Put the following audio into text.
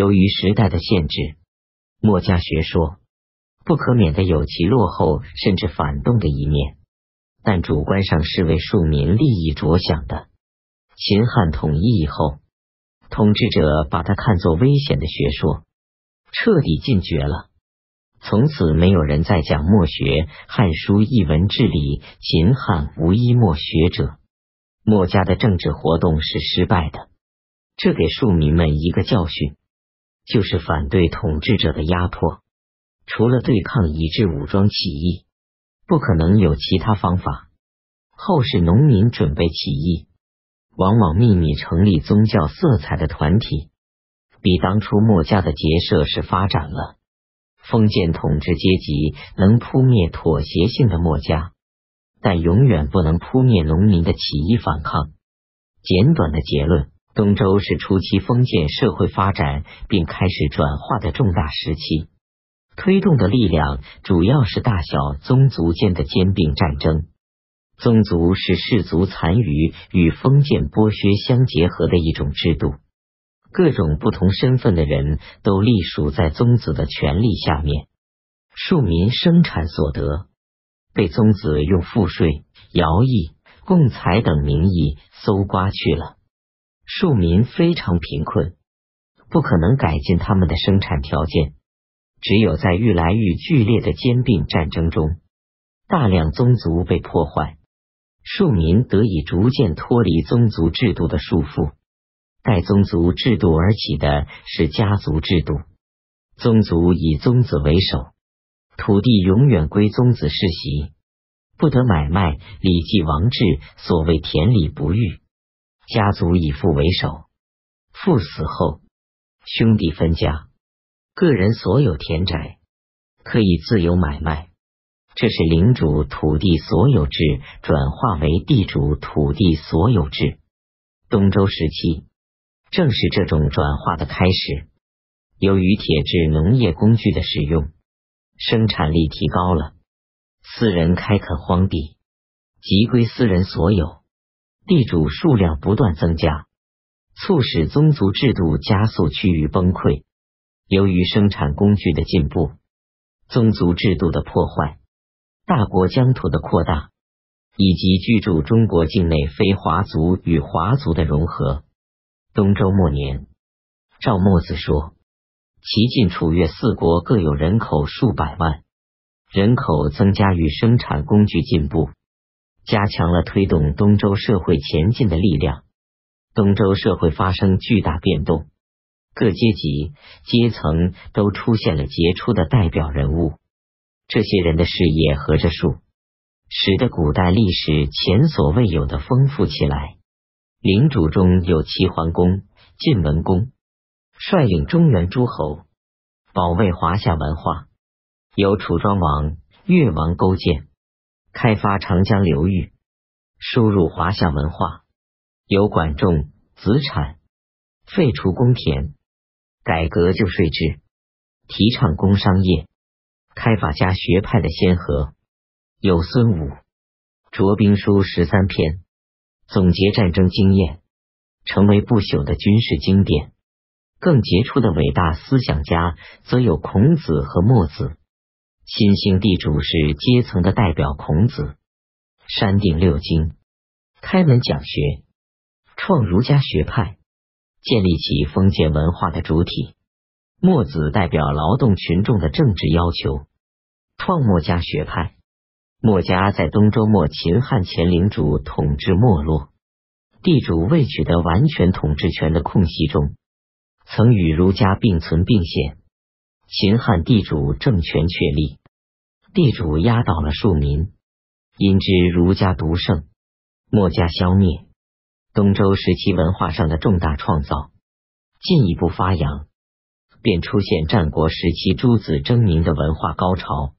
由于时代的限制，墨家学说不可免的有其落后甚至反动的一面，但主观上是为庶民利益着想的。秦汉统一以后，统治者把它看作危险的学说，彻底禁绝了。从此没有人再讲墨学，《汉书》一文治理秦汉无一墨学者。墨家的政治活动是失败的，这给庶民们一个教训，就是反对统治者的压迫，除了对抗以致武装起义，不可能有其他方法。后世农民准备起义，往往秘密成立宗教色彩的团体，比当初墨家的结社是发展了。封建统治阶级能扑灭妥协性的墨家，但永远不能扑灭农民的起义反抗。简短的结论：东周是初期封建社会发展并开始转化的重大时期，推动的力量主要是大小宗族间的兼并战争。宗族是氏族残余与封建剥削相结合的一种制度。各种不同身份的人都隶属在宗子的权力下面，庶民生产所得被宗子用赋税、徭役、贡财等名义搜刮去了。庶民非常贫困，不可能改进他们的生产条件。只有在愈来愈剧烈的兼并战争中，大量宗族被破坏，庶民得以逐渐脱离宗族制度的束缚。代宗族制度而起的是家族制度，宗族以宗子为首，土地永远归宗子世袭，不得买卖。礼记王制，所谓田里不育。家族以父为首，父死后兄弟分家，个人所有田宅可以自由买卖。这是领主土地所有制转化为地主土地所有制。东周时期。正是这种转化的开始。由于铁制农业工具的使用，生产力提高了，私人开垦荒地，即归私人所有，地主数量不断增加，促使宗族制度加速趋于崩溃。由于生产工具的进步，宗族制度的破坏，大国疆土的扩大，以及居住中国境内非华族与华族的融合。东周末年，赵墨子说：“齐晋楚越四国各有人口数百万，人口增加与生产工具进步，加强了推动东周社会前进的力量。东周社会发生巨大变动，各阶级阶层都出现了杰出的代表人物。这些人的事业和着数，使得古代历史前所未有的丰富起来。”领主中有齐桓公、晋文公，率领中原诸侯保卫华夏文化；有楚庄王、越王勾践，开发长江流域，输入华夏文化；有管仲、子产，废除公田，改革旧税制，提倡工商业，开法家学派的先河；有孙武，着兵书十三篇。总结战争经验，成为不朽的军事经典。更杰出的伟大思想家，则有孔子和墨子。新兴地主是阶层的代表，孔子删定六经，开门讲学，创儒家学派，建立起封建文化的主体。墨子代表劳动群众的政治要求，创墨家学派。墨家在东周末秦汉前领主统治没落，地主未取得完全统治权的空隙中，曾与儒家并存并显。秦汉地主政权确立，地主压倒了庶民，因之儒家独盛，墨家消灭。东周时期文化上的重大创造进一步发扬，便出现战国时期诸子争鸣的文化高潮。